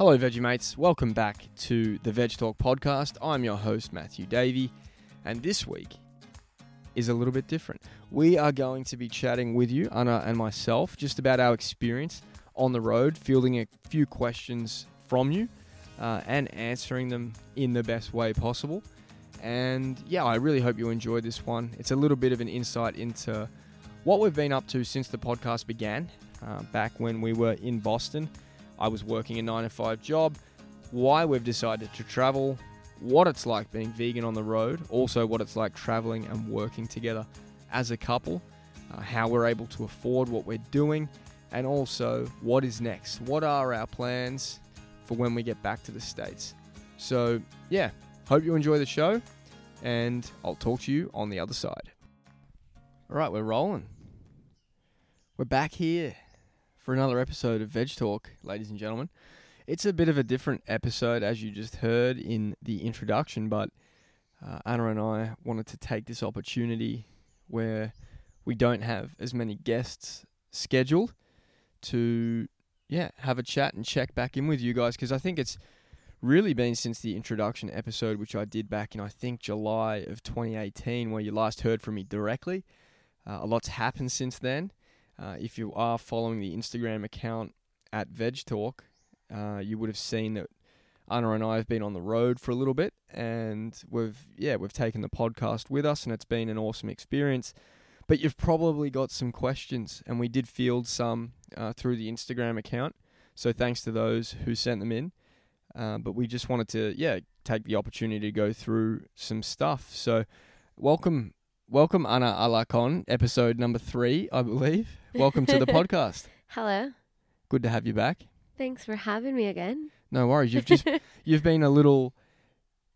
Hello, Veggie Mates. Welcome back to the VedgeTalk podcast. I'm your host, Matthew Davey, and this week is a little bit different. We are going to be chatting with you, Ana and myself, just about our experience on the road, fielding a few questions from you uh, and answering them in the best way possible. And yeah, I really hope you enjoyed this one. It's a little bit of an insight into what we've been up to since the podcast began, uh, back when we were in Boston. I was working a nine to five job, why we've decided to travel, what it's like being vegan on the road, also what it's like traveling and working together as a couple, uh, how we're able to afford what we're doing, and also what is next. What are our plans for when we get back to the States? So, yeah, hope you enjoy the show, and I'll talk to you on the other side. All right, we're rolling. We're back here for another episode of VedgeTalk, ladies and gentlemen. It's a bit of a different episode, as you just heard in the introduction, but uh, Ana and I wanted to take this opportunity where we don't have as many guests scheduled to, yeah, have a chat and check back in with you guys because I think it's really been since the introduction episode, which I did back in, I think, July of 2018, where you last heard from me directly. Uh, a lot's happened since then. Uh, if you are following the Instagram account at VedgeTalk, uh, you would have seen that Ana and I have been on the road for a little bit, and we've yeah we've taken the podcast with us, and it's been an awesome experience. But you've probably got some questions, and we did field some uh, through the Instagram account. So thanks to those who sent them in. Uh, but we just wanted to yeah take the opportunity to go through some stuff. So welcome welcome Ana Alarcon, episode number three, I believe. Welcome to the podcast. Hello. Good to have you back. Thanks for having me again. No worries. You've just you've been a little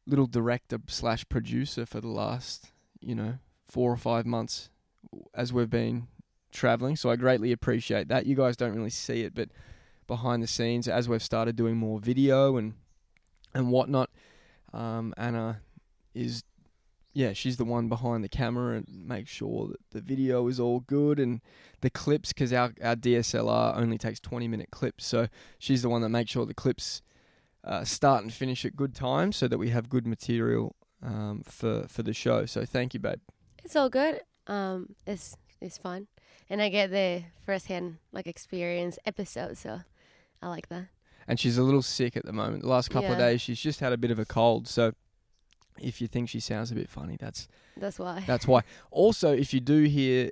little director slash producer for the last you know four or five months as we've been traveling. So I greatly appreciate that. You guys don't really see it, but behind the scenes, as we've started doing more video and and whatnot, um, Ana is yeah, she's the one behind the camera and make sure that the video is all good and the clips because our, our DSLR only takes 20 minute clips. So she's the one that makes sure the clips uh, start and finish at good times so that we have good material um, for, for the show. So thank you, babe. It's all good. Um, it's it's fun, and I get the first hand like experience episode, so I like that. And she's a little sick at the moment. The last couple of days, she's just had a bit of a cold. So if you think she sounds a bit funny, that's That's why. That's why. Also, if you do hear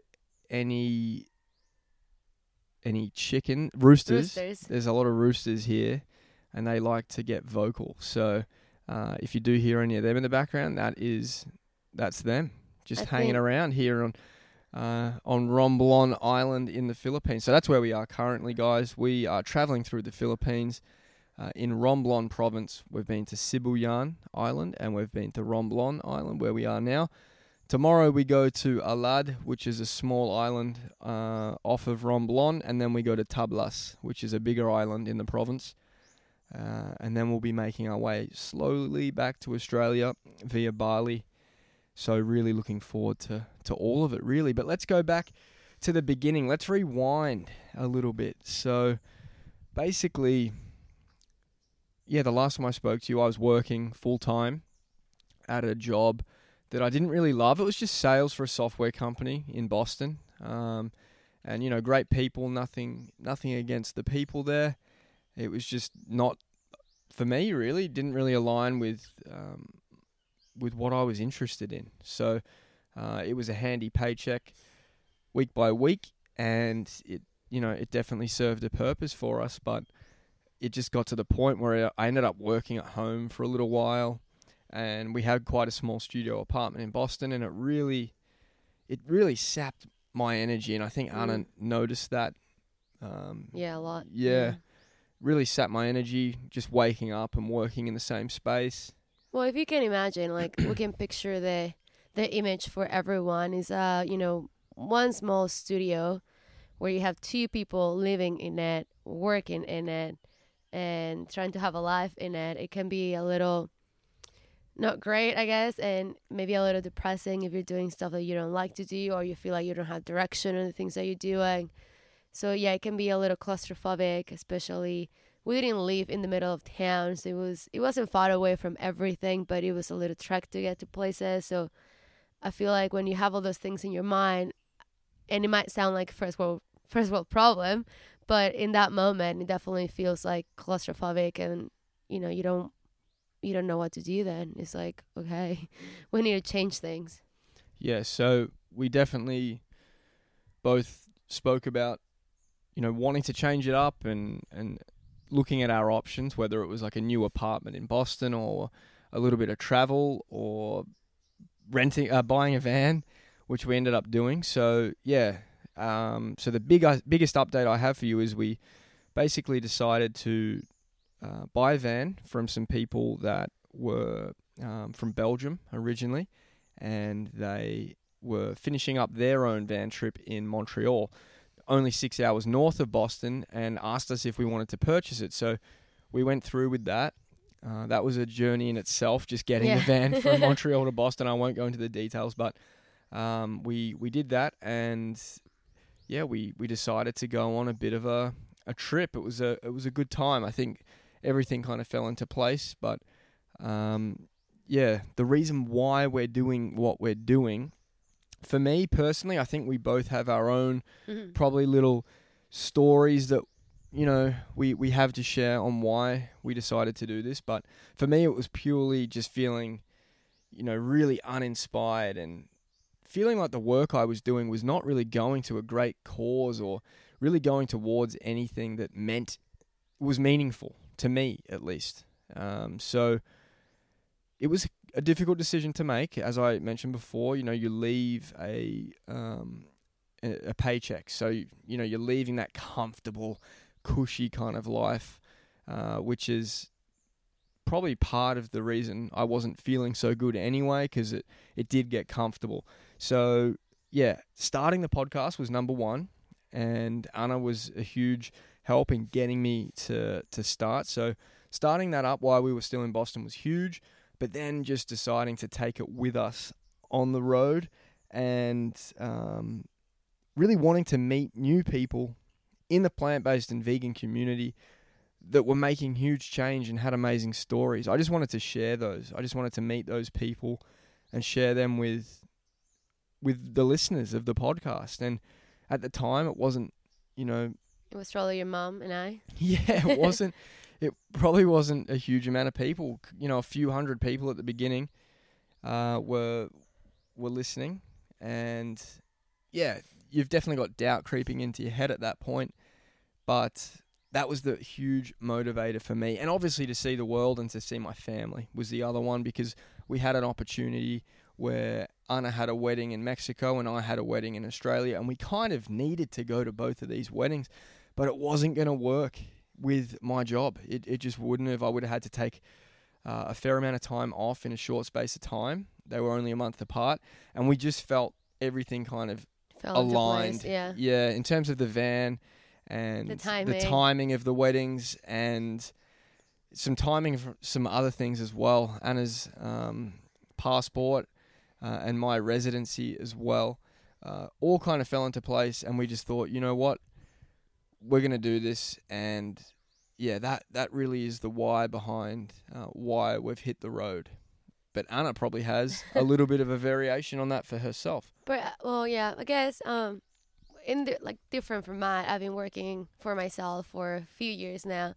any any chicken roosters, Roosters. there's a lot of roosters here, and they like to get vocal. So uh, if you do hear any of them in the background, that is that's them just I hanging around here on. Uh, on Romblon Island in the Philippines. So that's where we are currently, guys. We are traveling through the Philippines. Uh, in Romblon province, we've been to Sibuyan Island and we've been to Romblon Island, where we are now. Tomorrow we go to Alad, which is a small island uh, off of Romblon, and then we go to Tablas, which is a bigger island in the province. Uh, and then we'll be making our way slowly back to Australia via Bali. So really looking forward to, to all of it, really. But let's go back to the beginning. Let's rewind a little bit. So basically, yeah, the last time I spoke to you, I was working full time at a job that I didn't really love. It was just sales for a software company in Boston, um, and you know, great people. Nothing, nothing against the people there. It was just not for me. Really, it didn't really align with um, with what I was interested in. So uh, it was a handy paycheck week by week, and it you know it definitely served a purpose for us, but it just got to the point where I ended up working at home for a little while, and we had quite a small studio apartment in Boston, and it really, it really sapped my energy, and I think Ana Mm. noticed that. Um, yeah, a lot. yeah, really sapped my energy just waking up and working in the same space. Well, if you can imagine, like we can picture the the image for everyone is uh you know one small studio where you have two people living in it, working in it, and trying to have a life in it. It can be a little not great, I guess, and maybe a little depressing if you're doing stuff that you don't like to do or you feel like you don't have direction in the things that you're doing. So yeah, it can be a little claustrophobic, especially we didn't live in the middle of town, so it was it wasn't far away from everything, but it was a little trek to get to places. So I feel like when you have all those things in your mind, and it might sound like first world first world problem, but in that moment, it definitely feels like claustrophobic, and you know you don't you don't know what to do. Then it's like okay, we need to change things. Yeah, so we definitely both spoke about you know wanting to change it up and and looking at our options, whether it was like a new apartment in Boston or a little bit of travel or renting, uh, buying a van, which we ended up doing. So yeah, um, so the big biggest update I have for you is we basically decided to uh, buy a van from some people that were um, from Belgium originally, and they were finishing up their own van trip in Montreal only six hours north of Boston and asked us if we wanted to purchase it. So we went through with that. Uh, that was a journey in itself, just getting Yeah. the van from Montreal to Boston. I won't go into the details, but um, we we did that, and yeah, we, we decided to go on a bit of a, a trip. It was a it was a good time. I think everything kind of fell into place, but um, yeah, the reason why we're doing what we're doing, for me personally, I think we both have our own Mhm. probably little stories that you know we we have to share on why we decided to do this but for me it was purely just feeling you know really uninspired and feeling like the work I was doing was not really going to a great cause or really going towards anything that meant was meaningful to me at least um, so it was a difficult decision to make as I mentioned before you know you leave a um, a paycheck. So you, you know you're leaving that comfortable, cushy kind of life, uh, which is probably part of the reason I wasn't feeling so good anyway, because it it did get comfortable. So yeah, starting the podcast was number one, and Ana was a huge help in getting me to to start. So starting that up while we were still in Boston was huge, but then just deciding to take it with us on the road and um, really wanting to meet new people in the plant based and vegan community that were making huge change and had amazing stories. I just wanted to share those. I just wanted to meet those people and share them with with the listeners of the podcast. And at the time it wasn't, you know, It was probably your mum and I. yeah, it wasn't it probably wasn't a huge amount of people. You know, a few hundred people at the beginning uh, were were listening and yeah, you've definitely got doubt creeping into your head at that point. But that was the huge motivator for me. And obviously to see the world and to see my family was the other one because we had an opportunity where Ana had a wedding in Mexico and I had a wedding in Australia and we kind of needed to go to both of these weddings, but it wasn't going to work with my job. It it just wouldn't have. I would have had to take uh, a fair amount of time off in a short space of time. They were only a month apart and we just felt everything kind of Fell aligned. place. Yeah. Yeah, in terms of the van and The timing. timing of the weddings and some timing some other things as well. Ana's um, passport uh, and my residency as well. Uh, all kind of fell into place, and we just thought, you know what, we're gonna do this, and yeah, that that really is the why behind uh, why we've hit the road. But Ana probably has a little bit of a variation on that for herself. But uh, well, yeah, I guess um, in the, like different from Matt, I've been working for myself for a few years now.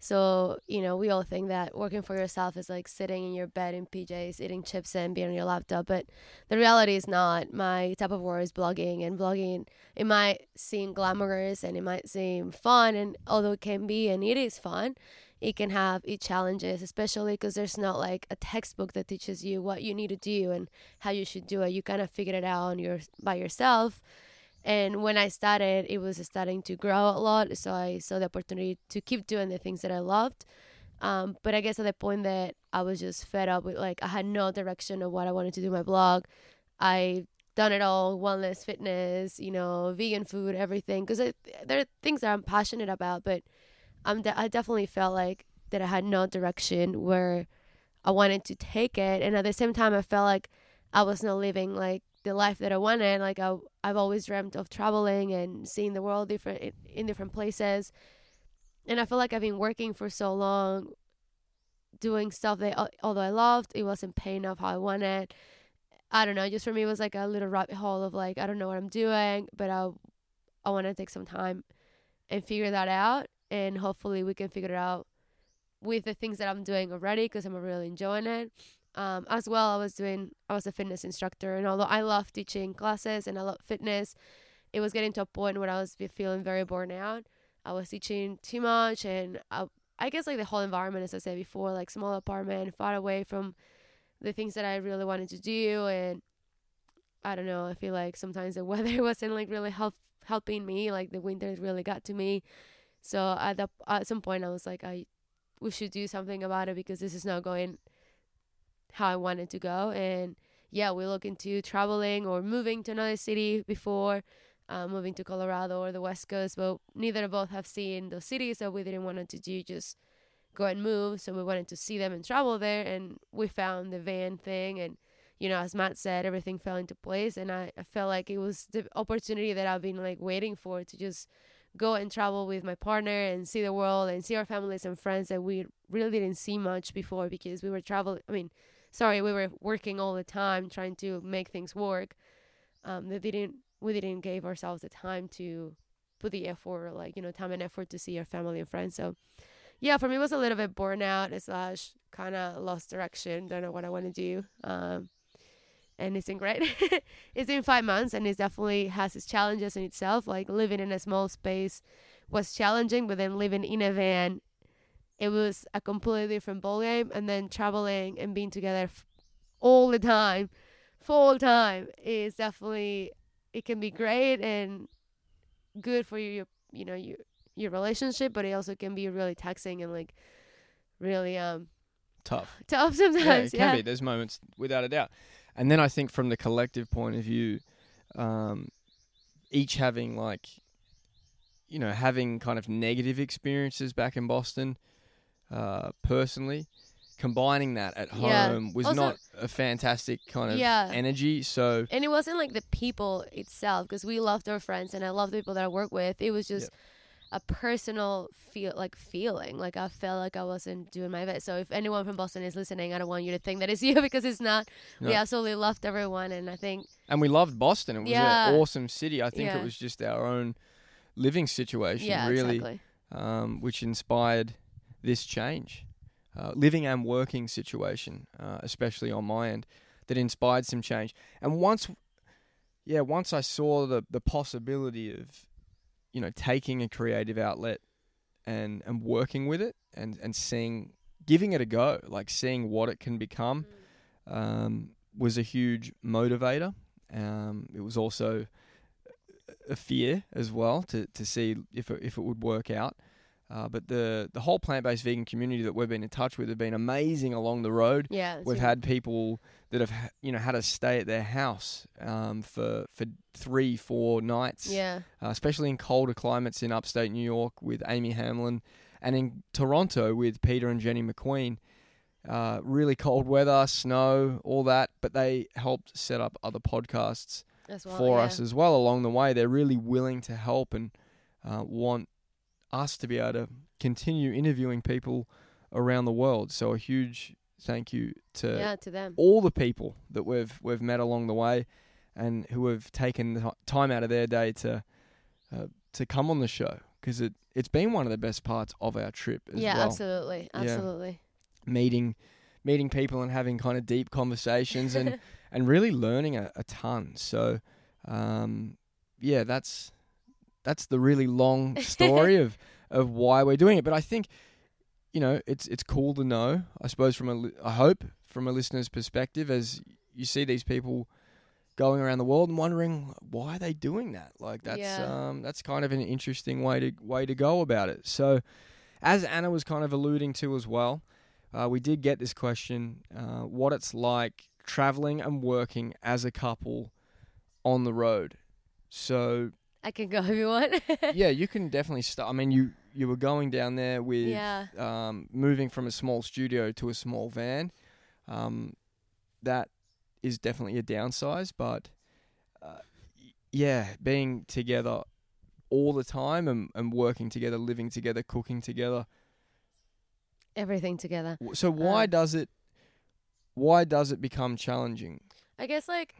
So you know, we all think that working for yourself is like sitting in your bed in PJs, eating chips and being on your laptop. But the reality is not. My type of work is blogging, and blogging it might seem glamorous and it might seem fun, and although it can be and it is fun, it can have its challenges, especially because there's not like a textbook that teaches you what you need to do and how you should do it. You kind of figure it out on your by yourself. And when I started, it was starting to grow a lot, so I saw the opportunity to keep doing the things that I loved. Um, but I guess at the point that I was just fed up with, like, I had no direction of what I wanted to do my blog. I done it all wellness fitness you know vegan food everything because there are things that i'm passionate about but i'm de- i definitely felt like that i had no direction where i wanted to take it and at the same time i felt like i was not living like the life that i wanted like I, i've always dreamt of traveling and seeing the world different in different places and I feel like I've been working for so long, doing stuff that although I loved, it wasn't paying off how I wanted. I don't know. Just for me, it was like a little rabbit hole of like I don't know what I'm doing, but I I want to take some time and figure that out, and hopefully we can figure it out with the things that I'm doing already because I'm really enjoying it. Um, as well, I was doing I was a fitness instructor, and although I love teaching classes and I love fitness, it was getting to a point where I was feeling very burned out. I was teaching too much, and I, I guess like the whole environment, as I said before, like small apartment, far away from the things that I really wanted to do, and I don't know. I feel like sometimes the weather wasn't like really help helping me. Like the winter really got to me. So at the, at some point, I was like, I we should do something about it because this is not going how I wanted to go. And yeah, we look into traveling or moving to another city before uh, moving to Colorado or the West Coast, but neither of both have seen those cities, so we didn't want to do just go and move. So we wanted to see them and travel there, and we found the van thing, and you know, as Matt said, everything fell into place, and I, I felt like it was the opportunity that I've been like waiting for to just go and travel with my partner and see the world and see our families and friends that we really didn't see much before because we were traveling. I mean, sorry, we were working all the time trying to make things work. Um, didn't we didn't give ourselves the time to put the effort, like you know, time and effort to see our family and friends. So, yeah, for me, it was a little bit burnout slash kind of lost direction. Don't know what I want to do. Um, and it's been great. it's been five months, and it definitely has its challenges in itself. Like living in a small space was challenging, but then living in a van, it was a completely different ballgame. And then traveling and being together f- all the time, full time, is definitely it can be great and good for your you know your your relationship, but it also can be really taxing and like really um tough. tough Yeah, sometimes. it can be. There's moments without a doubt. And then I think from the collective point of view, um, each having like, you know, having kind of negative experiences back in Boston, uh, personally, combining that at Yeah. home was Also- not a fantastic kind of Yeah. energy. So and it wasn't like the people itself because we loved our friends and I love the people that I work with. It was just a personal feel like feeling like I felt like I wasn't doing my best. So if anyone from Boston is listening, I don't want you to think that it's you because it's not. We No. absolutely loved everyone, and I think and we loved Boston. It was Yeah. an awesome city. I think Yeah. it was just our own living situation, yeah, really, exactly. um, which inspired this change. Uh, living and working situation, uh, especially on my end, that inspired some change. And once, yeah, once I saw the the possibility of, you know, taking a creative outlet and and working with it and and seeing, giving it a go, like seeing what it can become, um, was a huge motivator. Um, it was also a fear as well to, to see if it, if it would work out. Uh, but the the whole plant based vegan community that we've been in touch with have been amazing along the road. Yeah, We've had people that have you know had us stay at their house um, for for three four nights, yeah, uh, especially in colder climates in upstate New York with Amy Hamlin, and in Toronto with Peter and Jenny McQueen. Uh, really cold weather, snow, all that, but they helped set up other podcasts as well. for yeah. us as well along the way. They're really willing to help and uh, want us to be able to continue interviewing people around the world. So a huge thank you to yeah, to them. all the people that we've we've met along the way and who have taken the time out of their day to uh, to come on the show because it it's been one of the best parts of our trip as yeah, well absolutely, Yeah. absolutely. meeting meeting people and having kind of deep conversations and and really learning a, a ton. So, um, yeah, that's that's the really long story of of why we're doing it. But I think you know it's it's cool to know. I suppose from a I hope from a listener's perspective, as you see these people going around the world and wondering why are they doing that. Like that's Yeah. um, that's kind of an interesting way to way to go about it. So, as Ana was kind of alluding to as well, uh, we did get this question: uh, what it's like traveling and working as a couple on the road. So I can go if you want. yeah, you can definitely start. I mean, you you were going down there with yeah, um, moving from a small studio to a small van. Um, that is definitely a downsize, but uh, yeah, being together all the time and, and working together, living together, cooking together. Everything together. So why Um, does it why does it become challenging? I guess like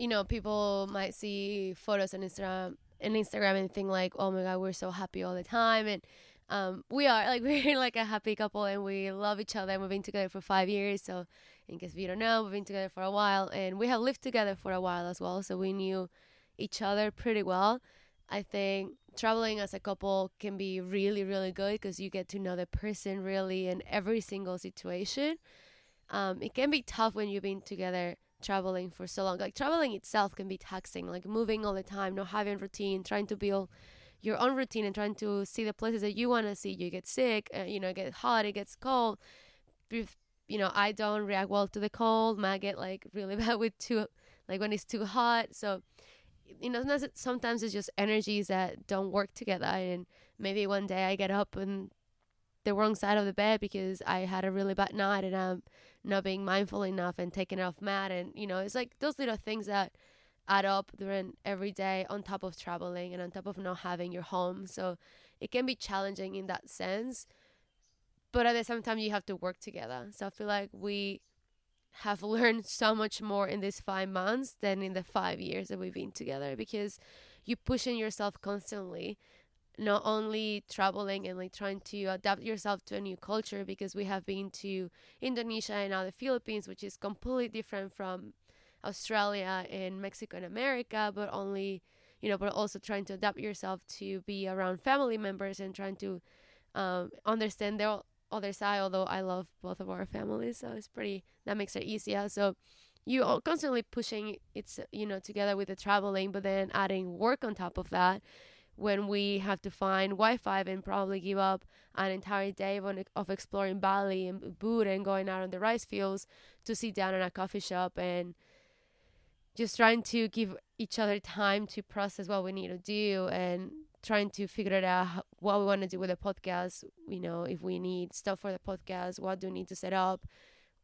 you know, people might see photos on Instagram and Instagram and think like, Oh my god, we're so happy all the time and um we are like we're like a happy couple and we love each other and we've been together for five years. So in case you don't know, we've been together for a while and we have lived together for a while as well, so we knew each other pretty well. I think traveling as a couple can be really, really good because you get to know the person really in every single situation. Um, it can be tough when you've been together traveling for so long. Like traveling itself can be taxing, like moving all the time, not having routine, trying to build your own routine and trying to see the places that you want to see. You get sick, uh, you know, it gets hot, it gets cold. You know, I don't react well to the cold. Might get like really bad with too, like when it's too hot. So you know, sometimes it's just energies that don't work together. And maybe one day I get up and the wrong side of the bed because I had a really bad night and I'm not being mindful enough and taking it off Matt. And, you know, it's like those little things that add up during every day on top of traveling and on top of not having your home. So it can be challenging in that sense. But at the same time, you have to work together. So I feel like we have learned so much more in these five months than in the five years that we've been together because you're pushing yourself constantly not only traveling and like trying to adapt yourself to a new culture because we have been to Indonesia and now the Philippines which is completely different from Australia and Mexico and America but only you know but also trying to adapt yourself to be around family members and trying to um, understand their other side although I love both of our families so it's pretty that makes it easier. So you are constantly pushing it's you know together with the traveling but then adding work on top of that when we have to find Wi-Fi and probably give up an entire day of, of exploring Bali and Ubud and going out on the rice fields to sit down in a coffee shop and just trying to give each other time to process what we need to do and trying to figure it out what we want to do with the podcast you know if we need stuff for the podcast what do we need to set up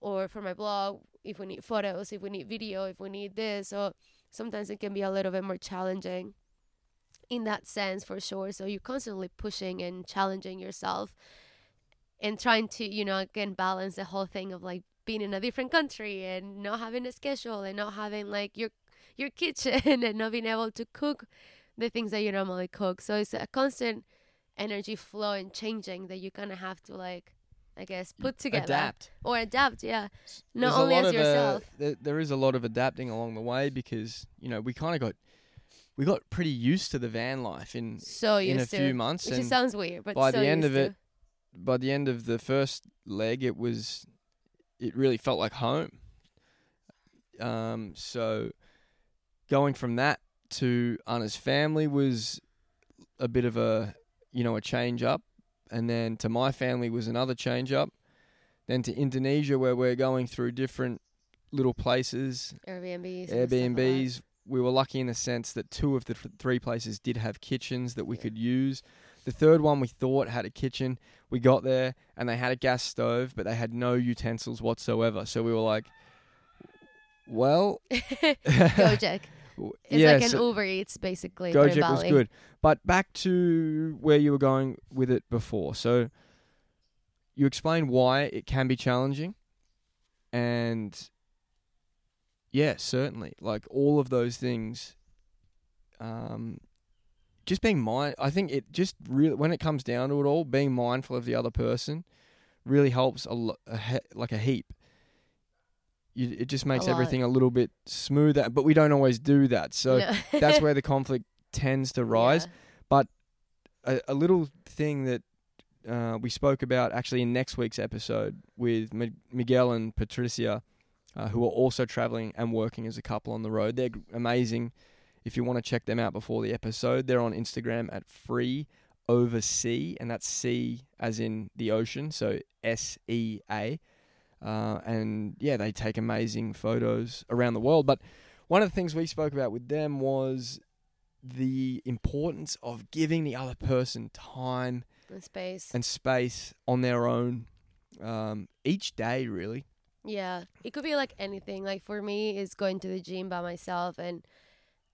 or for my blog if we need photos if we need video if we need this. So sometimes it can be a little bit more challenging in that sense for sure. So you're constantly pushing and challenging yourself and trying to you know again balance the whole thing of like being in a different country and not having a schedule and not having like your your kitchen and not being able to cook the things that you normally cook. So it's a constant energy flow and changing that you kind of have to like i guess put together Adapt. or adapt yeah. There's not a only as uh, yourself. there, there is a lot of adapting along the way because you know we kind of got we got pretty used to the van life in so in a few months which sounds weird but by so the end of it, to. by the end of the first leg it was it really felt like home um so going from that to Ana's family was a bit of a you know a change up and then to my family was another change up then to Indonesia where we're going through different little places Airbnbs. and stuff like. Airbnbs. We were lucky in the sense that two of the th- three places did have kitchens that we could use. The third one we thought had a kitchen. We got there and they had a gas stove, but they had no utensils whatsoever. So we were like, well, Gojek. It's yeah, like an so Uber Eats basically. Gojek was good. But back to where you were going with it before. So you explained why it can be challenging. And yeah, certainly. Like all of those things um just being mind I think it just really when it comes down to it all, being mindful of the other person really helps a, lo- a he- like a heap. You, it just makes lot. everything a little bit smoother, but we don't always do that. So No. that's where the conflict tends to rise. Yeah. A, a little thing that uh, we spoke about actually in next week's episode with Mi- Miguel and Patricia, uh, who are also traveling and working as a couple on the road. They're amazing. If you want to check them out before the episode, they're on Instagram at free over sea, and that's sea as in the ocean, so S E A. Uh, and yeah, they take amazing photos around the world. But one of the things we spoke about with them was the importance of giving the other person time And space. and space on their own um, each day, really. Yeah, it could be like anything. Like for me, is going to the gym by myself, and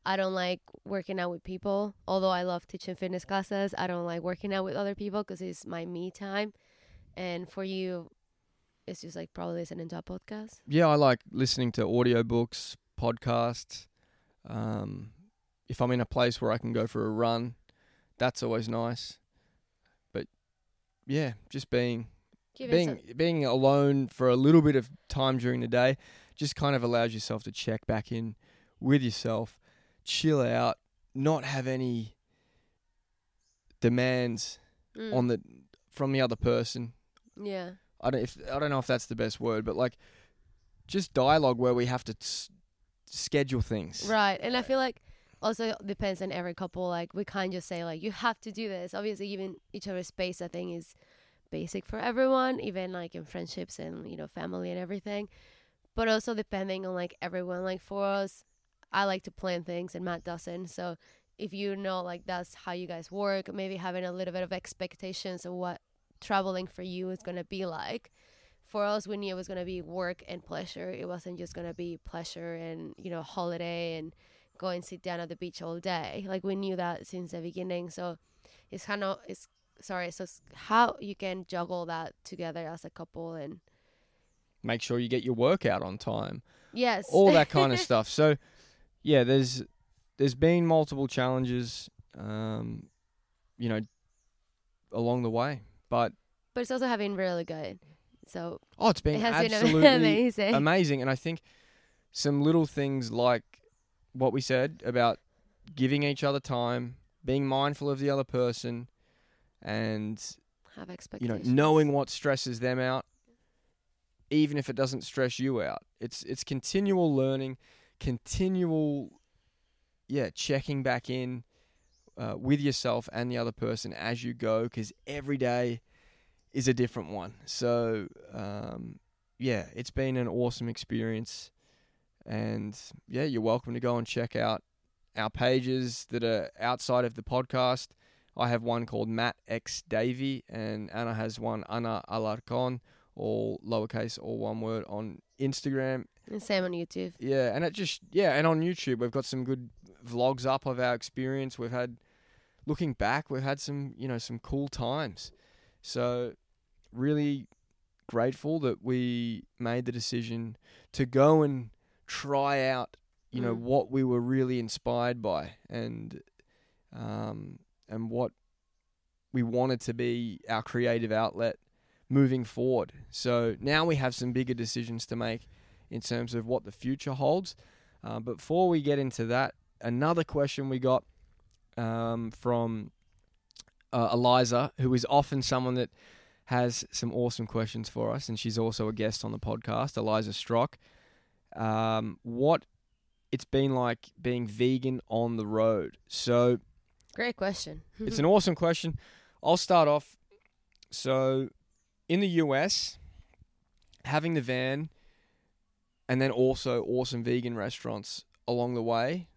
I don't like working out with people. Although I love teaching fitness classes, I don't like working out with other people because it's my me time. And for you, it's just like probably listening to a podcast. Yeah, I like listening to audiobooks, podcasts. Um, if I'm in a place where I can go for a run, that's always nice. But yeah, just being Give being yourself- being alone for a little bit of time during the day just kind of allows yourself to check back in with yourself, chill out, not have any demands Mm, on the from the other person. yeah. I don't if I don't know if that's the best word, but like just dialogue where we have to s- schedule things. Right. And I feel like also depends on every couple. Like we can't just say like you have to do this. Obviously giving each other space I think is basic for everyone, even like in friendships and, you know, family and everything. But also depending on like everyone. Like for us, I like to plan things and Matt doesn't. So if you know like that's how you guys work, maybe having a little bit of expectations of what traveling for you is gonna be like. For us, we knew it was gonna be work and pleasure. It wasn't just gonna be pleasure and you know holiday and go and sit down at the beach all day. Like we knew that since the beginning. So it's kind of it's sorry. So how you can juggle that together as a couple and Make sure you get your workout on time. yes, all that kind of stuff. So, yeah, there's there's been multiple challenges, um, you know, along the way. But but it's also having really good. So oh, it's been it absolutely been amazing. amazing. And I think some little things like what we said about giving each other time, being mindful of the other person, and Have expectations. you know knowing what stresses them out even if it doesn't stress you out it's it's continual learning continual yeah checking back in uh, with yourself and the other person as you go because every day is a different one. So um, yeah it's been an awesome experience. And yeah you're welcome to go and check out our pages that are outside of the podcast I have one called Matt X Davy, and Ana has one Ana Alarcon, all lowercase, all one word on Instagram. And same on YouTube. Yeah, and it just yeah, and on YouTube we've got some good vlogs up of our experience. We've had looking back, we've had some you know some cool times. So really grateful that we made the decision to go and try out you know Mm. what we were really inspired by and um and what we wanted to be our creative outlet moving forward. So now we have some bigger decisions to make in terms of what the future holds. Uh, but before we get into that, another question we got um, from uh, Eliza, who is often someone that has some awesome questions for us, and she's also a guest on the podcast, Eliza Strock. Um, what it's been like being vegan on the road. So Great question. it's an awesome question. I'll start off. So, in the US, having the van and then also awesome vegan restaurants along the way,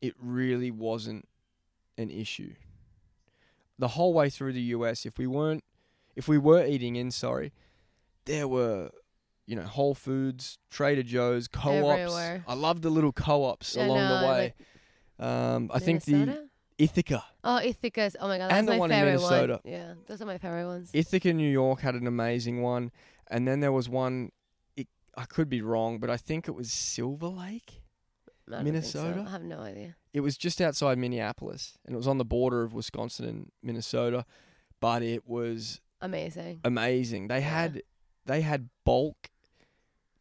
it really wasn't an issue. The whole way through the US, if we weren't, if we were eating in, sorry, there were, you know, Whole Foods, Trader Joe's, co-ops. I love the little co-ops I along know, the way. like um, I think the? Ithaca. Oh, Ithaca's. Oh my god, that's And the my one in favorite Minnesota. one. Yeah, those are my favorite ones. Ithaca, New York had an amazing one, and then there was one. It, I could be wrong, but I think it was Silver Lake. I don't think so. Minnesota? I have no idea. It was just outside Minneapolis, and it was on the border of Wisconsin and Minnesota. But it was Amazing. amazing. They had they had bulk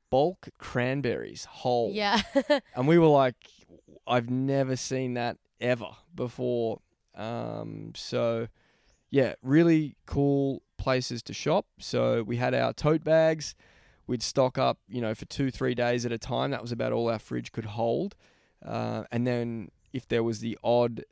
bulk cranberries whole, Yeah. and we were like, I've never seen that ever before. Um, so yeah, really cool places to shop. So we had our tote bags. We'd stock up, you know, for two, three days at a time. That was about all our fridge could hold. Uh, and then if there was the odd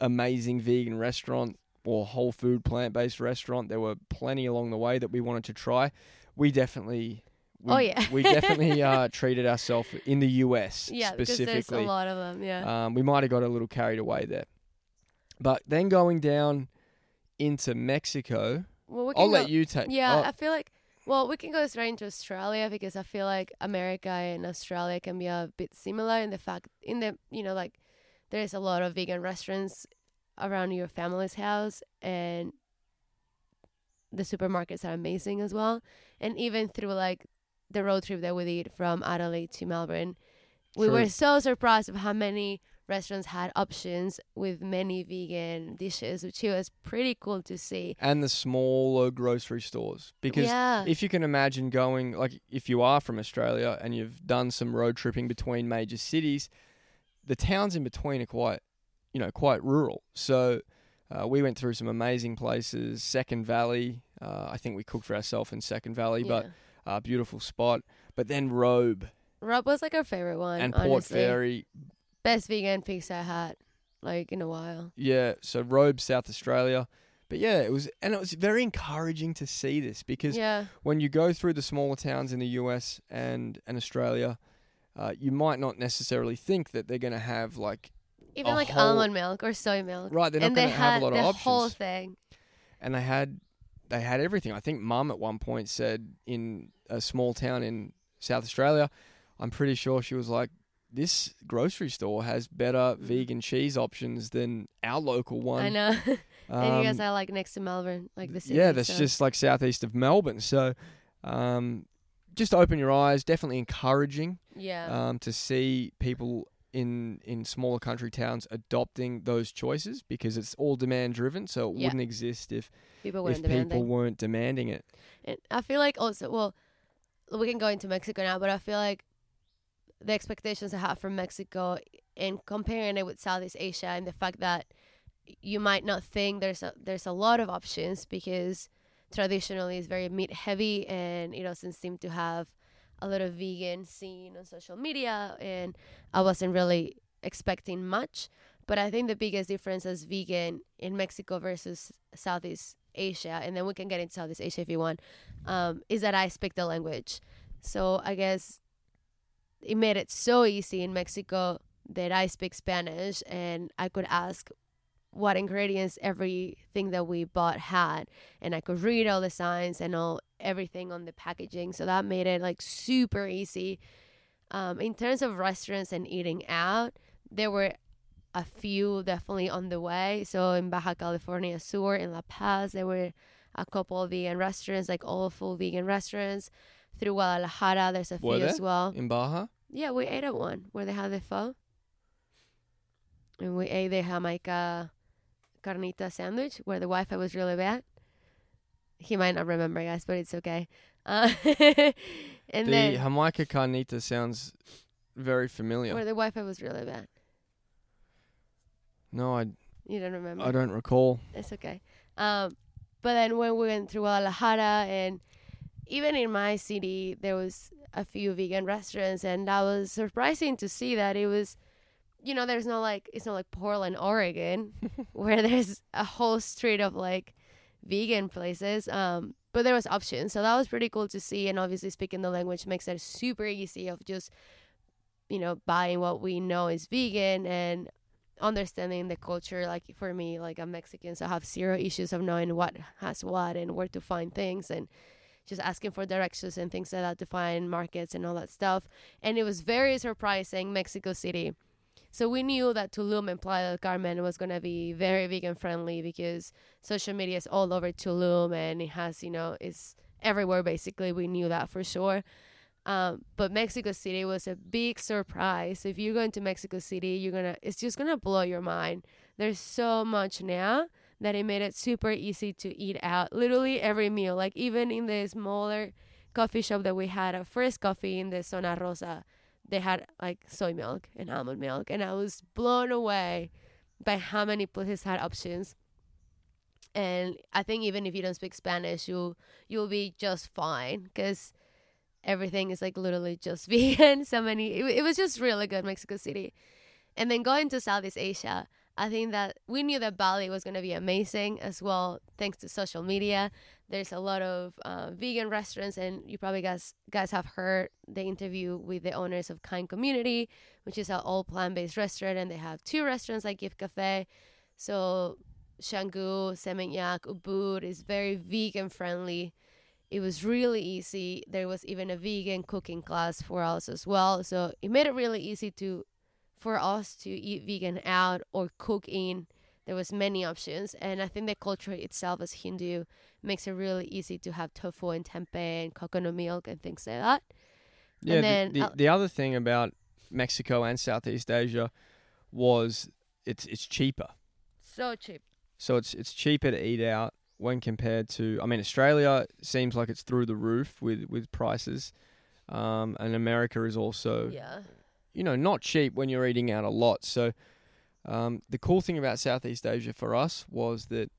amazing vegan restaurant or whole food plant based restaurant, there were plenty along the way that we wanted to try. We definitely. We, Oh, yeah. we definitely uh, treated ourselves in the US yeah, because there's a lot of them. Yeah. Um, we might have got a little carried away there. But then going down into Mexico, well, we I'll go, let you take. Yeah, I feel like. Well, we can go straight into Australia because I feel like America and Australia can be a bit similar in the fact, in the you know, like there's a lot of vegan restaurants around your family's house and the supermarkets are amazing as well and even through like the road trip that we did from adelaide to melbourne we True. were so surprised of how many restaurants had options with many vegan dishes which was pretty cool to see and the smaller grocery stores because yeah if you can imagine going like if you are from Australia and you've done some road tripping between major cities, the towns in between are quite you know quite rural. So uh, we went through some amazing places. Second Valley, uh, I think we cooked for ourselves in Second Valley, yeah. but uh, beautiful spot. But then Robe Robe was like our favorite one and Port honestly. Fairy, best vegan pizza I had like in a while yeah. So Robe, South Australia. But yeah, it was, and it was very encouraging to see this because yeah when you go through the smaller towns in the US and and Australia, uh, you might not necessarily think that they're going to have like even like whole- almond milk or soy milk right. They're not and going they to have a lot the of whole options. thing And they had they had everything. I think Mum at one point said in a small town in South Australia, I'm pretty sure she was like. This grocery store has better vegan cheese options than our local one. I know. and you guys Um, are like next to Melbourne, like the city. yeah, that's so- just like southeast of Melbourne. So, um, just open your eyes. Definitely encouraging. yeah, um, to see people in in smaller country towns adopting those choices because it's all demand driven. So it Yeah. wouldn't exist if people if weren't demanding. people weren't demanding it. And I feel like also, well, we can go into Mexico now, but I feel like the expectations I have from Mexico and comparing it with Southeast Asia and the fact that you might not think there's a there's a lot of options because traditionally it's very meat heavy and it doesn't seem to have a lot of vegan scene on social media and I wasn't really expecting much. But I think the biggest difference as vegan in Mexico versus Southeast Asia, and then we can get into Southeast Asia if you want, um, is that I speak the language. So I guess it made it so easy in Mexico that I speak Spanish and I could ask what ingredients everything that we bought had and I could read all the signs and all everything on the packaging so that made it like super easy um, in terms of restaurants and eating out there were a few definitely on the way so in Baja California Sur in La Paz there were a couple of vegan restaurants like all full vegan restaurants through Guadalajara there's a Were few there? as well In Baja, yeah, we ate at one where they had the pho. And we ate the Jamaica carnita sandwich where the Wi Fi was really bad. He might not remember, guys, but it's okay. Uh, and the then Jamaica carnita sounds very familiar. where the Wi Fi was really bad. No, I You don't remember? I don't recall. It's okay. Um, but then when we went through Guadalajara and even in my city, there was a few vegan restaurants, and that was surprising to see that it was, you know, there's no like it's not like Portland, Oregon, where there's a whole street of like vegan places. Um, but there was options, so that was pretty cool to see. And obviously, speaking the language makes it super easy of just, you know, buying what we know is vegan and understanding the culture like for me like i'm mexican so i have zero issues of knowing what has what and where to find things and just asking for directions and things like that to find markets and all that stuff. And it was very surprising mexico city. So we knew that tulum and playa del carmen was going to be very vegan friendly because social media is all over tulum and it has you know it's everywhere basically. We knew that for sure um, but Mexico City was a big surprise. If you're going to Mexico City, you're gonna it's just gonna blow your mind. There's so much now that it made it super easy to eat out. Literally every meal, like even in the smaller coffee shop that we had, a first coffee in the Zona Rosa, they had like soy milk and almond milk, and I was blown away by how many places had options. And I think even if you don't speak Spanish, you you'll be just fine because everything is like literally just vegan. So many, it, it was just really good, Mexico City. And then going to Southeast Asia, I think that we knew that Bali was going to be amazing as well, thanks to social media. There's a lot of uh, vegan restaurants, and you probably guys guys have heard the interview with the owners of KYND Community, which is an all plant based restaurant, and they have two restaurants like Gift Cafe. So Canggu, Seminyak, Ubud is very vegan friendly it was really easy. There was even a vegan cooking class for us as well. So it made it really easy to for us to eat vegan out or cook in, there was many options, and I think the culture itself as Hindu makes it really easy to have tofu and tempeh and coconut milk and things like that. Yeah, And the- then the, uh, the other thing about Mexico and Southeast Asia was it's it's cheaper. So cheap. So it's it's cheaper to eat out when compared to I mean Australia seems like it's through the roof with with prices. Um, and America is also Yeah. you know not cheap when you're eating out a lot. So um, the cool thing about Southeast Asia for us was that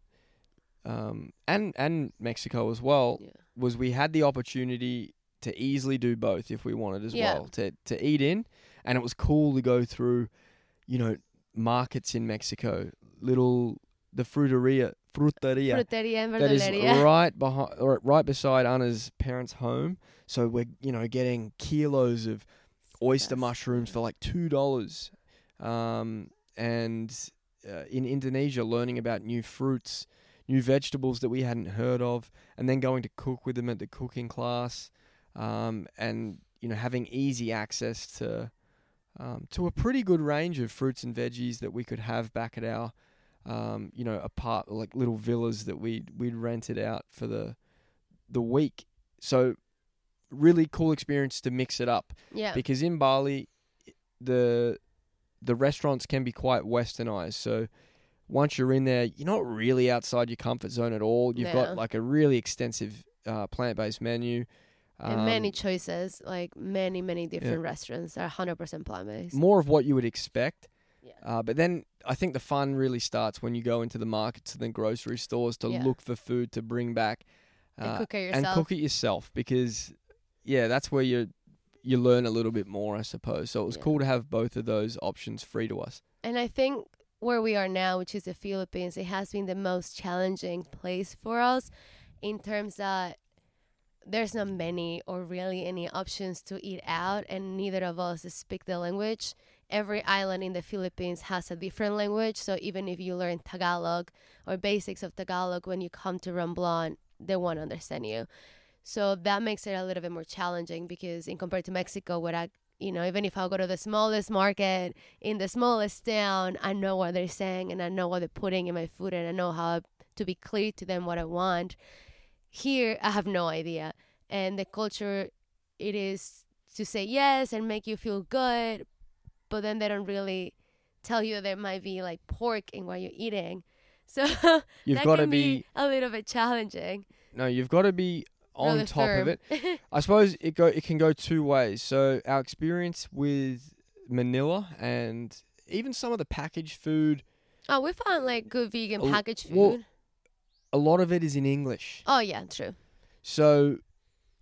um, and and Mexico as well Yeah. was we had the opportunity to easily do both if we wanted as Yeah. well to to eat in and it was cool to go through you know markets in Mexico little the fruteria fruteria Fruteria and that is verduleria. right behind or right beside Ana's parents' home. So we're you know getting kilos of oyster mushrooms for like two dollars. Um and uh, in Indonesia learning about new fruits new vegetables that we hadn't heard of and then going to cook with them at the cooking class. Um, and you know having easy access to um, to a pretty good range of fruits and veggies that we could have back at our um, you know apart like little villas that we we'd rented out for the the week. So really cool experience to mix it up. Yeah. because in Bali the the restaurants can be quite westernized. So once you're in there you're not really outside your comfort zone at all. You've No. got like a really extensive uh, plant-based menu. And many um, choices, like many, many different restaurants are 100% plant based. more of what you would expect Yeah. uh, but then I think the fun really starts when you go into the markets and the grocery stores to Yeah. look for food to bring back And uh, cook it and yourself. cook it yourself because yeah that's where you you learn a little bit more I suppose so it was Yeah. cool to have both of those options free to us And I think where we are now, which is the Philippines, it has been the most challenging place for us in terms that there's not many or really any options to eat out, and neither of us speak the language. Every island in the Philippines has a different language, so even if you learn Tagalog or basics of Tagalog, when you come to Romblon, they won't understand you. So that makes it a little bit more challenging because in compared to Mexico, where I, you know, even if I go to the smallest market in the smallest town, I know what they're saying and I know what they're putting in my food and I know how to be clear to them what I want. Here, I have no idea. And the culture, it is to say yes and make you feel good, but then they don't really tell you there might be like pork in what you're eating. So you've that got to can be a little bit challenging. no you've got to be on top of it I suppose it go it can go two ways so our experience with Manila and even some of the packaged food oh, we found like good vegan Oh, packaged food. well- a lot of it is in English oh yeah, true. So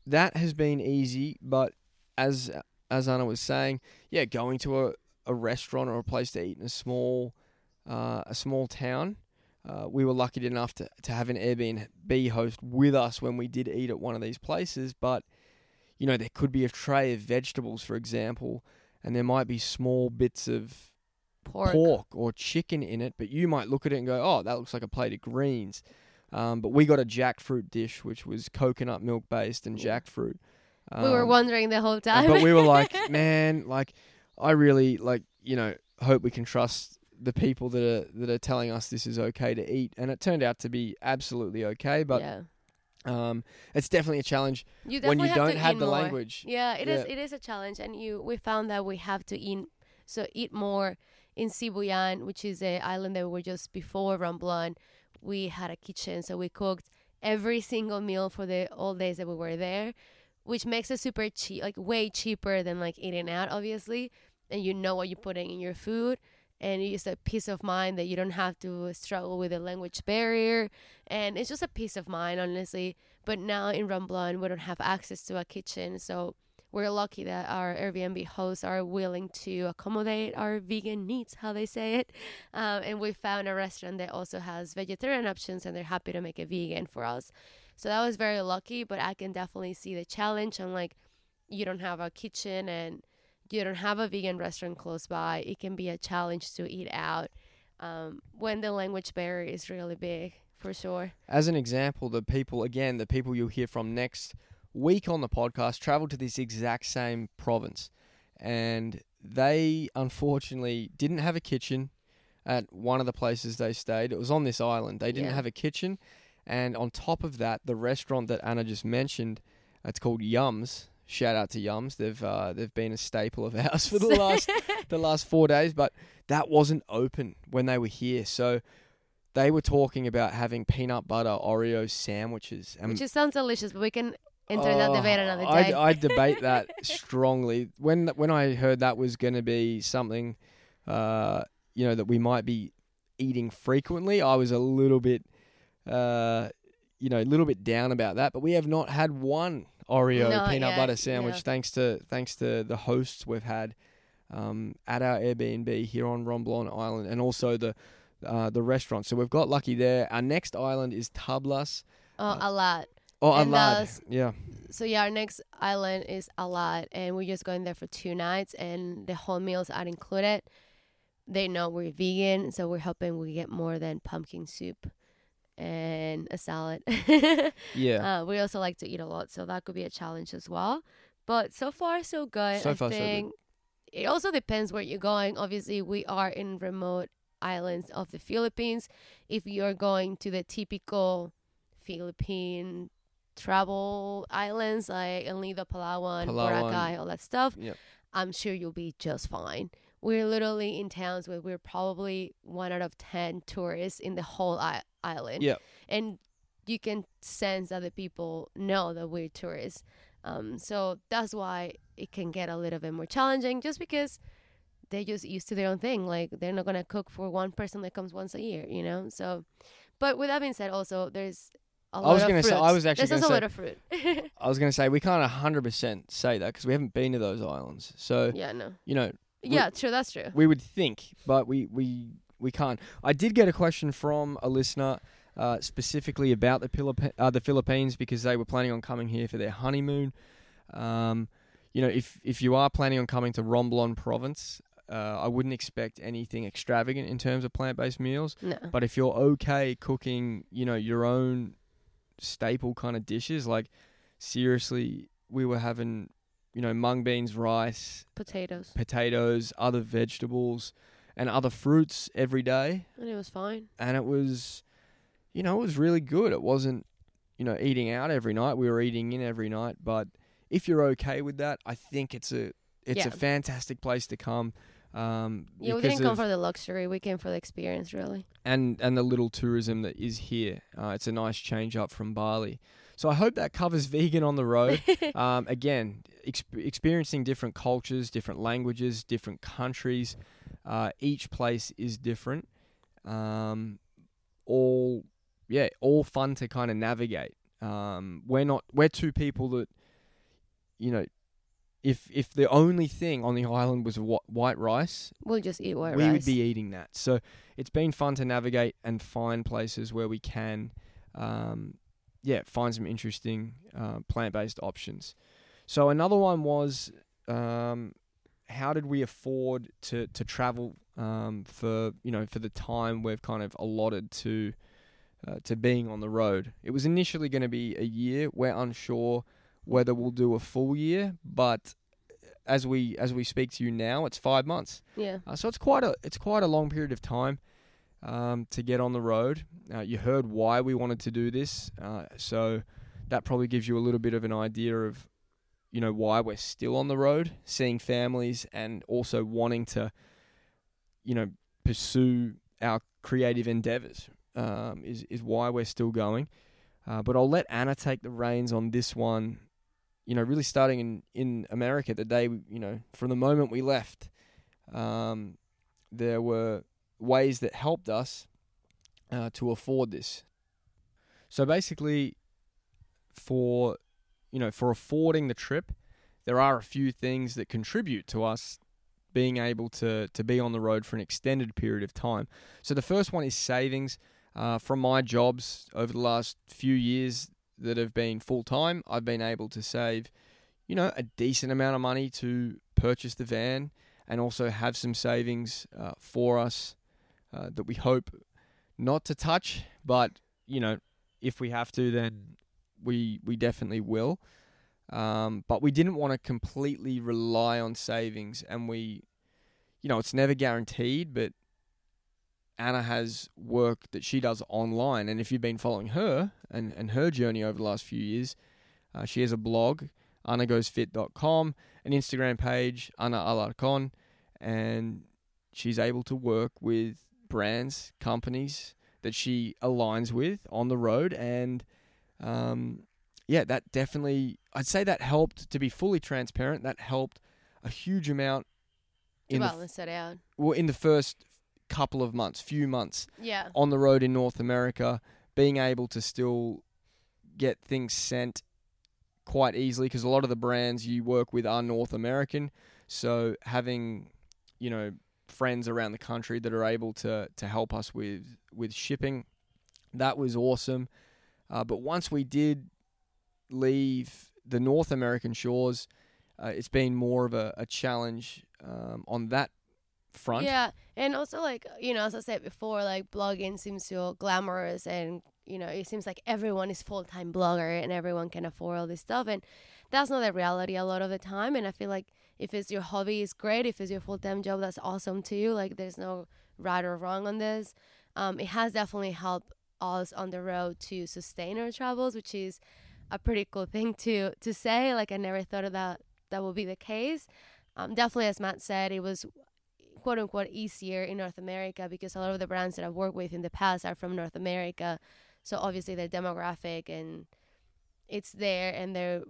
that has been easy, but as as Ana was saying, yeah, going to a, a restaurant or a place to eat in a small uh, a small town, uh, we were lucky enough to, to have an Airbnb host with us when we did eat at one of these places. But you know, there could be a tray of vegetables, for example, and there might be small bits of Pork. pork or chicken in it, but you might look at it and go, "Oh, that looks like a plate of greens." Um, but we got a jackfruit dish, which was coconut milk based and Yeah. Jackfruit. we were Um, wondering the whole time. but we were like, man, like I really like, you know, hope we can trust the people that are that are telling us this is okay to eat, and it turned out to be absolutely okay. But yeah. um, it's definitely a challenge You when you have don't have the more. language. Yeah, it is. Yeah. It is a challenge, and you we found that we have to eat so eat more in Sibuyan, which is a island that we were just before Romblon. We had a kitchen, so we cooked every single meal for the all days that we were there, which makes it super cheap, like way cheaper than like eating out, obviously. And you know what you're putting in your food, and it's a peace of mind that you don't have to struggle with a language barrier, and it's just a peace of mind, honestly. But now in Romblon, we don't have access to a kitchen, so we're lucky that our Airbnb hosts are willing to accommodate our vegan needs, how they say it. Um, and we found a restaurant that also has vegetarian options, and they're happy to make it vegan for us. So that was very lucky, but I can definitely see the challenge. And like, you don't have a kitchen and you don't have a vegan restaurant close by. It can be a challenge to eat out um, when the language barrier is really big, for sure. As an example, the people again, the people you'll hear from next week on the podcast traveled to this exact same province, and they unfortunately didn't have a kitchen at one of the places they stayed. It was on this island. They didn't Yeah. have a kitchen, and on top of that, the restaurant that Ana just mentioned, it's called Yums. Shout out to Yums. They've uh, they've been a staple of ours for the last the last four days, but that wasn't open when they were here. So they were talking about having peanut butter Oreo sandwiches. And Which just sounds delicious, but we can debate another I, day. I debate that strongly. When when I heard that was going to be something, uh, you know, that we might be eating frequently, I was a little bit, uh, you know, a little bit down about that. But we have not had one Oreo peanut butter sandwich thanks to thanks to the hosts we've had um, at our Airbnb here on Romblon Island, and also the. Uh, the restaurant. So we've got lucky there. Our next island is Tablas. oh, Alad. Oh, Alad. Yeah. So yeah, our next island is Alad, and we're just going there for two nights, and the whole meals are included. They know we're vegan, so we're hoping we get more than pumpkin soup and a salad. Yeah. uh, we also like to eat a lot, so that could be a challenge as well. But so far, so good. So I far, so good. it also depends where you're going. Obviously, we are in remote islands of the Philippines. If you're going to the typical Philippine travel islands like El Nido, Palawan, Palawan. Boracay, all that stuff, Yep. I'm sure you'll be just fine. We're literally in towns where we're probably one out of 10 tourists in the whole I- island. Yep. And you can sense that the people know that we're tourists. Um, so that's why it can get a little bit more challenging just because they're just used to their own thing. Like they're not going to cook for one person that comes once a year, you know? So, but with that being said, also there's a lot was of gonna say- I was actually gonna also a say- lot of fruit. I was going to say we can't hundred percent say that because we haven't been to those islands. So yeah, no. you know Yeah, true. That's true. we would think, but we we we can't. I did get a question from a listener uh, specifically about the Philippi- uh, the Philippines because they were planning on coming here for their honeymoon. Um, you know, if if you are planning on coming to Romblon Province, uh, I wouldn't expect anything extravagant in terms of plant based meals. No. But if you're okay cooking, you know, your own staple kind of dishes, like seriously, we were having, you know, mung beans, rice, Potatoes. potatoes, other vegetables, and other fruits every day, And it was fine. and it was, you know, it was really good. It wasn't, you know, eating out every night. We were eating in every night, but if you're okay with that, I think it's a it's Yeah. a fantastic place to come. Um, Yeah, we didn't come for the luxury. We came for the experience, really. and and the little tourism that is here. Uh, it's a nice change up from Bali. So I hope that covers vegan on the road. um, again, exp- experiencing different cultures, different languages, different countries. Uh, each place is different. Um, all yeah, all fun to kind of navigate. Um, we're not we're two people that you know. If if the only thing on the island was wh- white rice, We'll just eat white we rice. would be eating that. So it's been fun to navigate and find places where we can, um, yeah, find some interesting uh, plant-based options. So another one was, um, how did we afford to to travel um, for you know for the time we've kind of allotted to uh, to being on the road? It was initially going to be a year. We're unsure whether we'll do a full year, but as we as we speak to you now, it's five months. Yeah. Uh, so it's quite a it's quite a long period of time um, to get on the road. Uh, you heard why we wanted to do this, uh, so that probably gives you a little bit of an idea of you know why we're still on the road, seeing families, and also wanting to you know pursue our creative endeavors. Um, is is why we're still going. Uh, but I'll let Ana take the reins on this one. You know, really starting in, in America the day, you know, from the moment we left, um, there were ways that helped us uh, to afford this. So basically, for you know, for affording the trip, there are a few things that contribute to us being able to to be on the road for an extended period of time. So the first one is savings. Uh, from my jobs over the last few years that have been full time, I've been able to save, you know, a decent amount of money to purchase the van and also have some savings uh, for us uh, that we hope not to touch, but you know, if we have to, then we we definitely will. Um, but we didn't want to completely rely on savings, and we you know, it's never guaranteed, but Ana has work that she does online. And if you've been following her and, and her journey over the last few years, uh, she has a blog, anagoesfit.com, an Instagram page, Ana Alarcon, and she's able to work with brands, companies that she aligns with on the road. And um, yeah, that definitely, I'd say that helped to be fully transparent. That helped a huge amount in the, balance it out. well, in the first couple of months, few months Yeah. on the road in North America, being able to still get things sent quite easily because a lot of the brands you work with are North American. So having, you know, friends around the country that are able to to help us with with shipping, that was awesome. Uh, but once we did leave the North American shores, uh, it's been more of a, a challenge um, on that front. Yeah, and also like you know, as I said before, like blogging seems so glamorous, and you know, it seems like everyone is full time blogger and everyone can afford all this stuff, and that's not the reality a lot of the time. And I feel like if it's your hobby, it's great. If it's your full time job, that's awesome too. Like there's no right or wrong on this. Um, it has definitely helped us on the road to sustain our travels, which is a pretty cool thing to to say. Like I never thought of that that would be the case. Um, definitely, as Matt said, it was quote unquote easier in North America because a lot of the brands that I've worked with in the past are from North America. So obviously their demographic and it's there and they're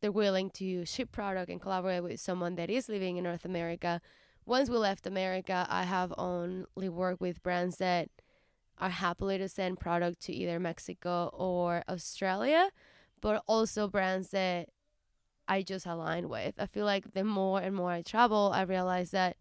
they're willing to ship product and collaborate with someone that is living in North America. Once we left America, I have only worked with brands that are happily to send product to either Mexico or Australia, but also brands that I just align with. I feel like the more and more I travel, I realize that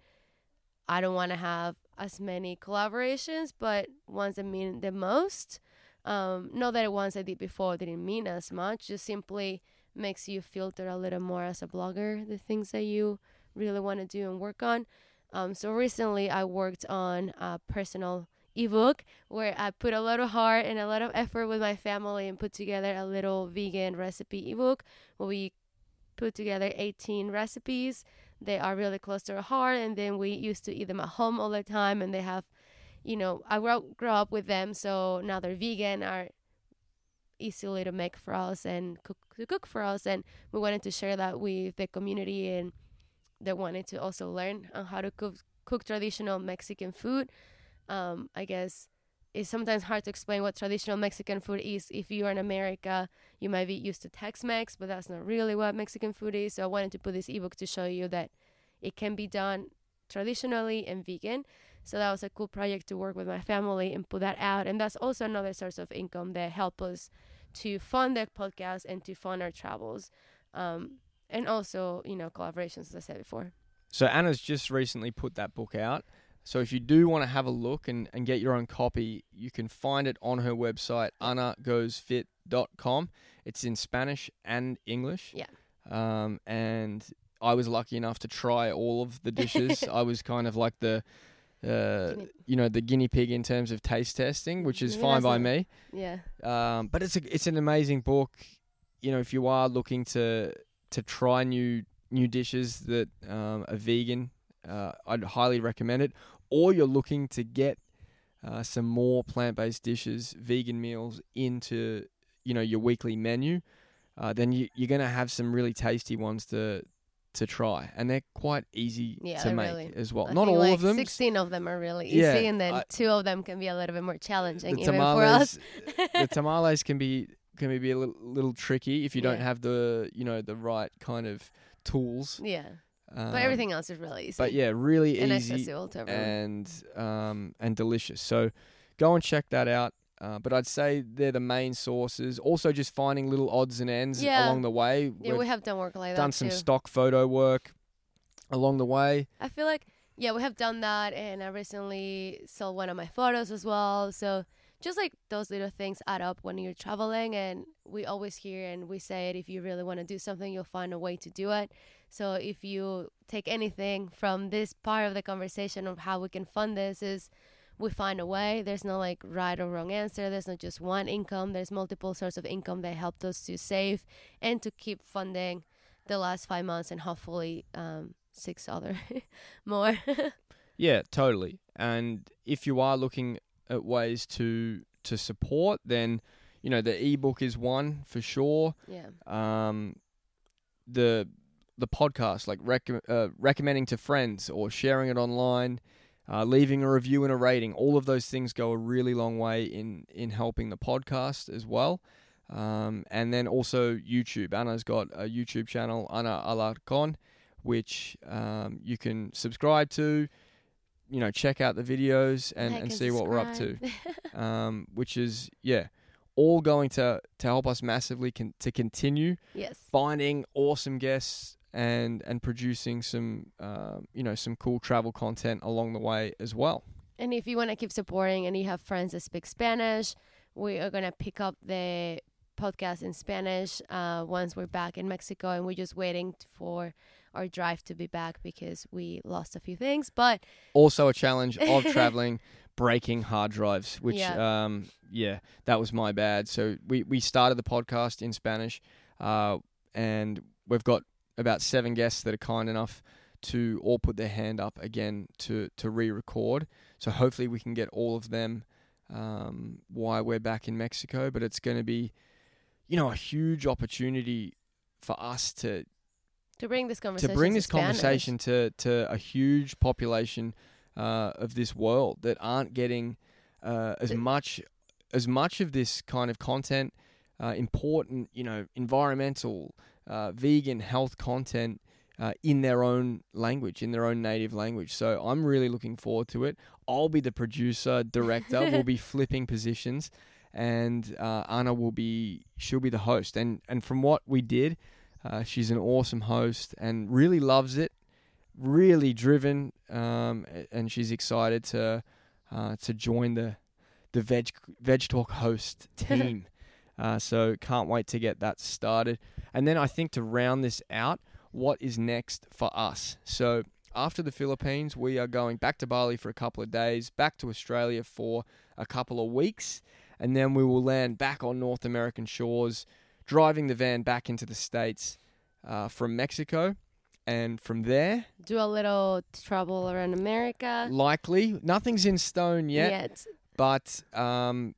I don't want to have as many collaborations, but ones that mean the most. Um, not that ones I did before didn't mean as much, just simply makes you filter a little more as a blogger the things that you really want to do and work on. Um, so recently I worked on a personal ebook where I put a lot of heart and a lot of effort with my family and put together a little vegan recipe ebook where we put together 18 recipes they are really close to our heart and then we used to eat them at home all the time and they have you know i grew, grew up with them so now they're vegan are easily to make for us and cook to cook for us and we wanted to share that with the community and they wanted to also learn on how to cook cook traditional mexican food. Um, i guess it's sometimes hard to explain what traditional Mexican food is. If you are in America, you might be used to Tex-Mex, but that's not really what Mexican food is. So I wanted to put this ebook to show you that it can be done traditionally and vegan. So that was a cool project to work with my family and put that out. And that's also another source of income that help us to fund the podcast and to fund our travels. Um, and also, you know, collaborations, as I said before. So Ana's just recently put that book out. So if you do want to have a look and, and get your own copy, you can find it on her website, anagoesfit.com. It's in Spanish and English. Yeah. Um, and I was lucky enough to try all of the dishes. I was kind of like the, uh, you know, the guinea pig in terms of taste testing, which is fine by me. Yeah. Um, but it's a, it's an amazing book. You know, if you are looking to to try new new dishes that um, are vegan, uh, I'd highly recommend it. Or you're looking to get uh, some more plant based dishes, vegan meals into you know your weekly menu, uh, then you, you're gonna have some really tasty ones to to try, and they're quite easy Yeah, to make really- as well. I Not all like of them. 16 of them are really easy, Yeah, and then I- two of them can be a little bit more challenging, the even for us. tamales, the tamales can be can be a little, little tricky if you don't Yeah. have the you know the right kind of tools. yeah. Um, But everything else is really easy. But yeah, really and easy accessible to everyone. and um, and delicious. So go and check that out. Uh, but I'd say they're the main sources. Also, just finding little odds and ends Yeah. along the way. yeah, We've we have done work like done some too. stock photo work along the way. I feel like yeah, we have done that, and I recently sold one of my photos as well. So just like those little things add up when you're traveling, and we always hear and we say it: if you really want to do something, you'll find a way to do it. So if you take anything from this part of the conversation of how we can fund this is we find a way. There's no like right or wrong answer. There's not just one income. There's multiple sources of income that helped us to save and to keep funding the last five months and hopefully um, six other more. Yeah, totally. And if you are looking at ways to to support, then you know the ebook is one for sure. yeah. Um, the the podcast, like rec- uh, recommending to friends or sharing it online, uh, leaving a review and a rating, all of those things go a really long way in in helping the podcast as well. Um, and then also YouTube. Ana's got a YouTube channel, Ana Alarcon, which um, you can subscribe to. You know, check out the videos and, and see what we're up to um, which is yeah, all going to to help us massively con- to continue yes. finding awesome guests and and producing some um, you know some cool travel content along the way as well. And if you want to keep supporting and you have friends that speak Spanish, we are going to pick up the podcast in Spanish uh, once we're back in Mexico. And we're just waiting for our drive to be back because we lost a few things. But Also a challenge of traveling, breaking hard drives, which Yeah. um yeah that was my bad. So we we started the podcast in Spanish, uh, and we've got about seven guests that are kind enough to all put their hand up again to to re-record. So hopefully we can get all of them um, while we're back in Mexico. But it's going to be, you know, a huge opportunity for us to to bring this conversation to bring to this Spanish. conversation to to a huge population uh, of this world that aren't getting uh, as much as much of this kind of content, uh, important, you know, environmental, uh, vegan, health content. Uh, in their own language, in their own native language. So I'm really looking forward to it. I'll be the producer, director. we'll be flipping positions, and uh, Ana will be she'll be the host. And and from what we did, uh, she's an awesome host and really loves it, really driven, um, and she's excited to uh, to join the the veg veg talk host team. Uh, so can't wait to get that started. And then I think to round this out, what is next for us? So after the Philippines, we are going back to Bali for a couple of days, back to Australia for a couple of weeks, and then we will land back on North American shores, driving the van back into the States uh, from Mexico. And from there, Do a little travel around America. likely, nothing's in stone yet, Yet. but um,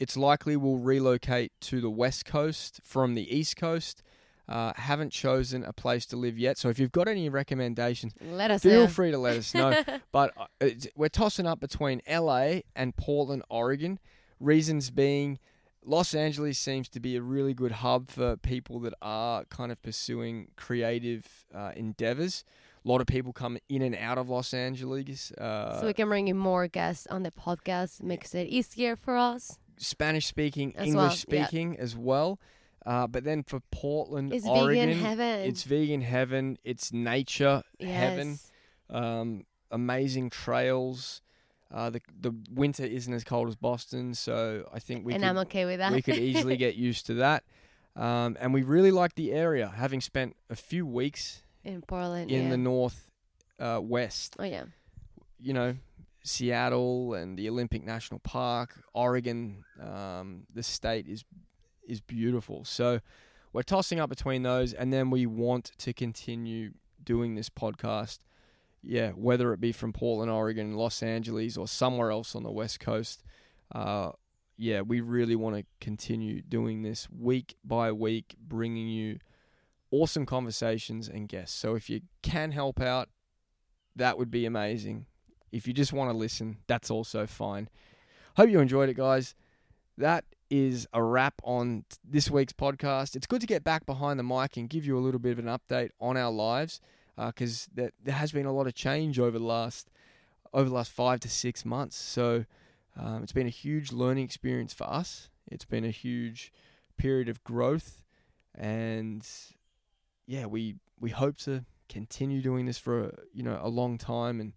it's likely we'll relocate to the West Coast from the East Coast. Uh, haven't chosen a place to live yet. So if you've got any recommendations, Let us feel know. free to let us know. but uh, we're tossing up between LA and Portland, Oregon. Reasons being, Los Angeles seems to be a really good hub for people that are kind of pursuing creative uh, endeavors. A lot of people come in and out of Los Angeles. Uh, so we can bring in more guests on the podcast, makes it easier for us. Spanish speaking, English well, speaking as well. Uh, but then for Portland, It's Oregon, vegan heaven. it's vegan heaven. It's nature heaven. Um, amazing trails. Uh, the the winter isn't as cold as Boston, so I think we and could, I'm okay with that. we could easily get used to that. Um, and we really like the area, having spent a few weeks in Portland. in yeah. the north uh, west. Oh yeah. You know, Seattle and the Olympic National Park, Oregon. Um, the state is is beautiful. So we're tossing up between those, and then we want to continue doing this podcast. Yeah, whether it be from Portland, Oregon, Los Angeles, or somewhere else on the West Coast. Uh, yeah, we really want to continue doing this week by week, bringing you awesome conversations and guests. So if you can help out, that would be amazing. If you just want to listen, that's also fine. Hope you enjoyed it, guys. That is a wrap on this week's podcast. It's good to get back behind the mic and give you a little bit of an update on our lives because there, there has been a lot of change over the last over the last five to six months. So um, it's been a huge learning experience for us. It's been a huge period of growth, and yeah, we we hope to continue doing this for a, you know a long time and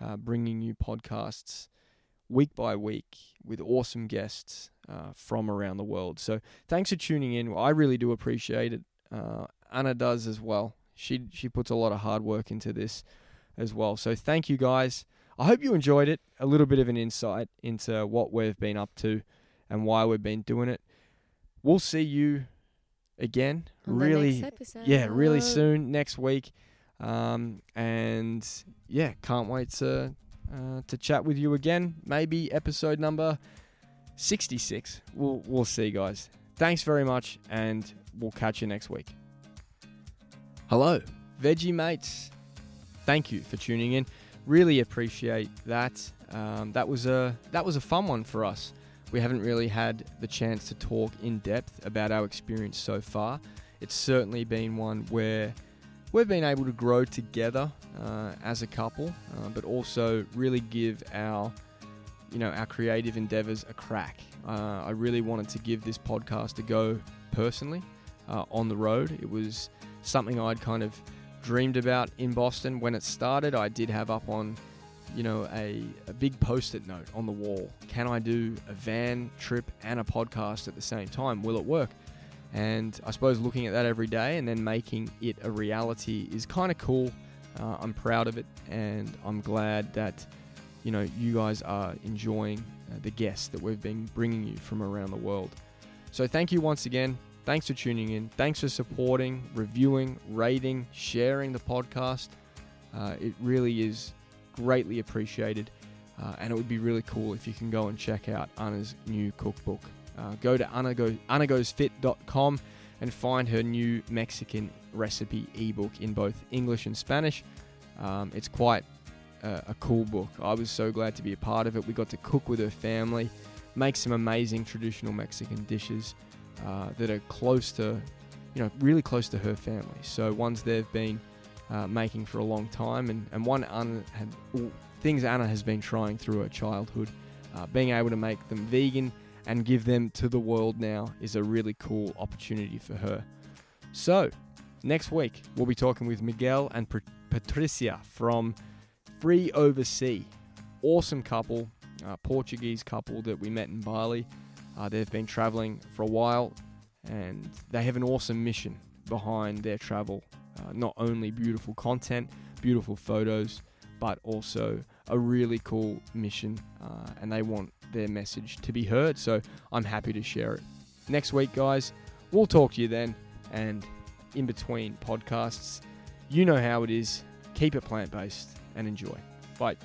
uh, bringing you podcasts week by week with awesome guests uh, from around the world. So thanks for tuning in. I really do appreciate it. Uh, Ana does as well. She she puts a lot of hard work into this as well. So thank you guys. I hope you enjoyed it. A little bit of an insight into what we've been up to and why we've been doing it. We'll see you again On really yeah, really soon next week. Um, and yeah, can't wait to uh, to chat with you again. Maybe episode number 66. We'll we'll see, guys. Thanks very much, and we'll catch you next week. Hello, veggie mates. Thank you for tuning in. Really appreciate that. Um, that was a that was a fun one for us. We haven't really had the chance to talk in depth about our experience so far. It's certainly been one where we've been able to grow together uh, as a couple, uh, but also really give our you know our creative endeavors a crack. Uh, I really wanted to give this podcast a go personally uh, on the road. It was something I'd kind of dreamed about in Boston when it started. I did have up on you know a, a big post-it note on the wall. Can I do a van trip and a podcast at the same time? Will it work? And I suppose looking at that every day and then making it a reality is kind of cool. Uh, I'm proud of it, and I'm glad that you know you guys are enjoying uh, the guests that we've been bringing you from around the world. So thank you once again. Thanks for tuning in. Thanks for supporting, reviewing, rating, sharing the podcast. Uh, it really is greatly appreciated, uh, and it would be really cool if you can go and check out Ana's new cookbook. Uh, go to Ana anagoesfit.com and find her new Mexican recipe ebook in both English and Spanish. Um, it's quite a, a cool book. I was so glad to be a part of it. We got to cook with her family, make some amazing traditional Mexican dishes uh, that are close to, you know, really close to her family. So ones they've been uh, making for a long time, and, and one Ana had things Ana has been trying through her childhood. Uh, being able to make them vegan and give them to the world now is a really cool opportunity for her. So, next week, we'll be talking with Miguel and Patricia from Free Oversea. Awesome couple, uh, Portuguese couple that we met in Bali. Uh, they've been traveling for a while and they have an awesome mission behind their travel. Uh, not only beautiful content, beautiful photos, but also a really cool mission. Uh, and they want their message to be heard. So I'm happy to share it. Next week, guys, we'll talk to you then. And in between podcasts, you know how it is. Keep it plant based and enjoy. Bye.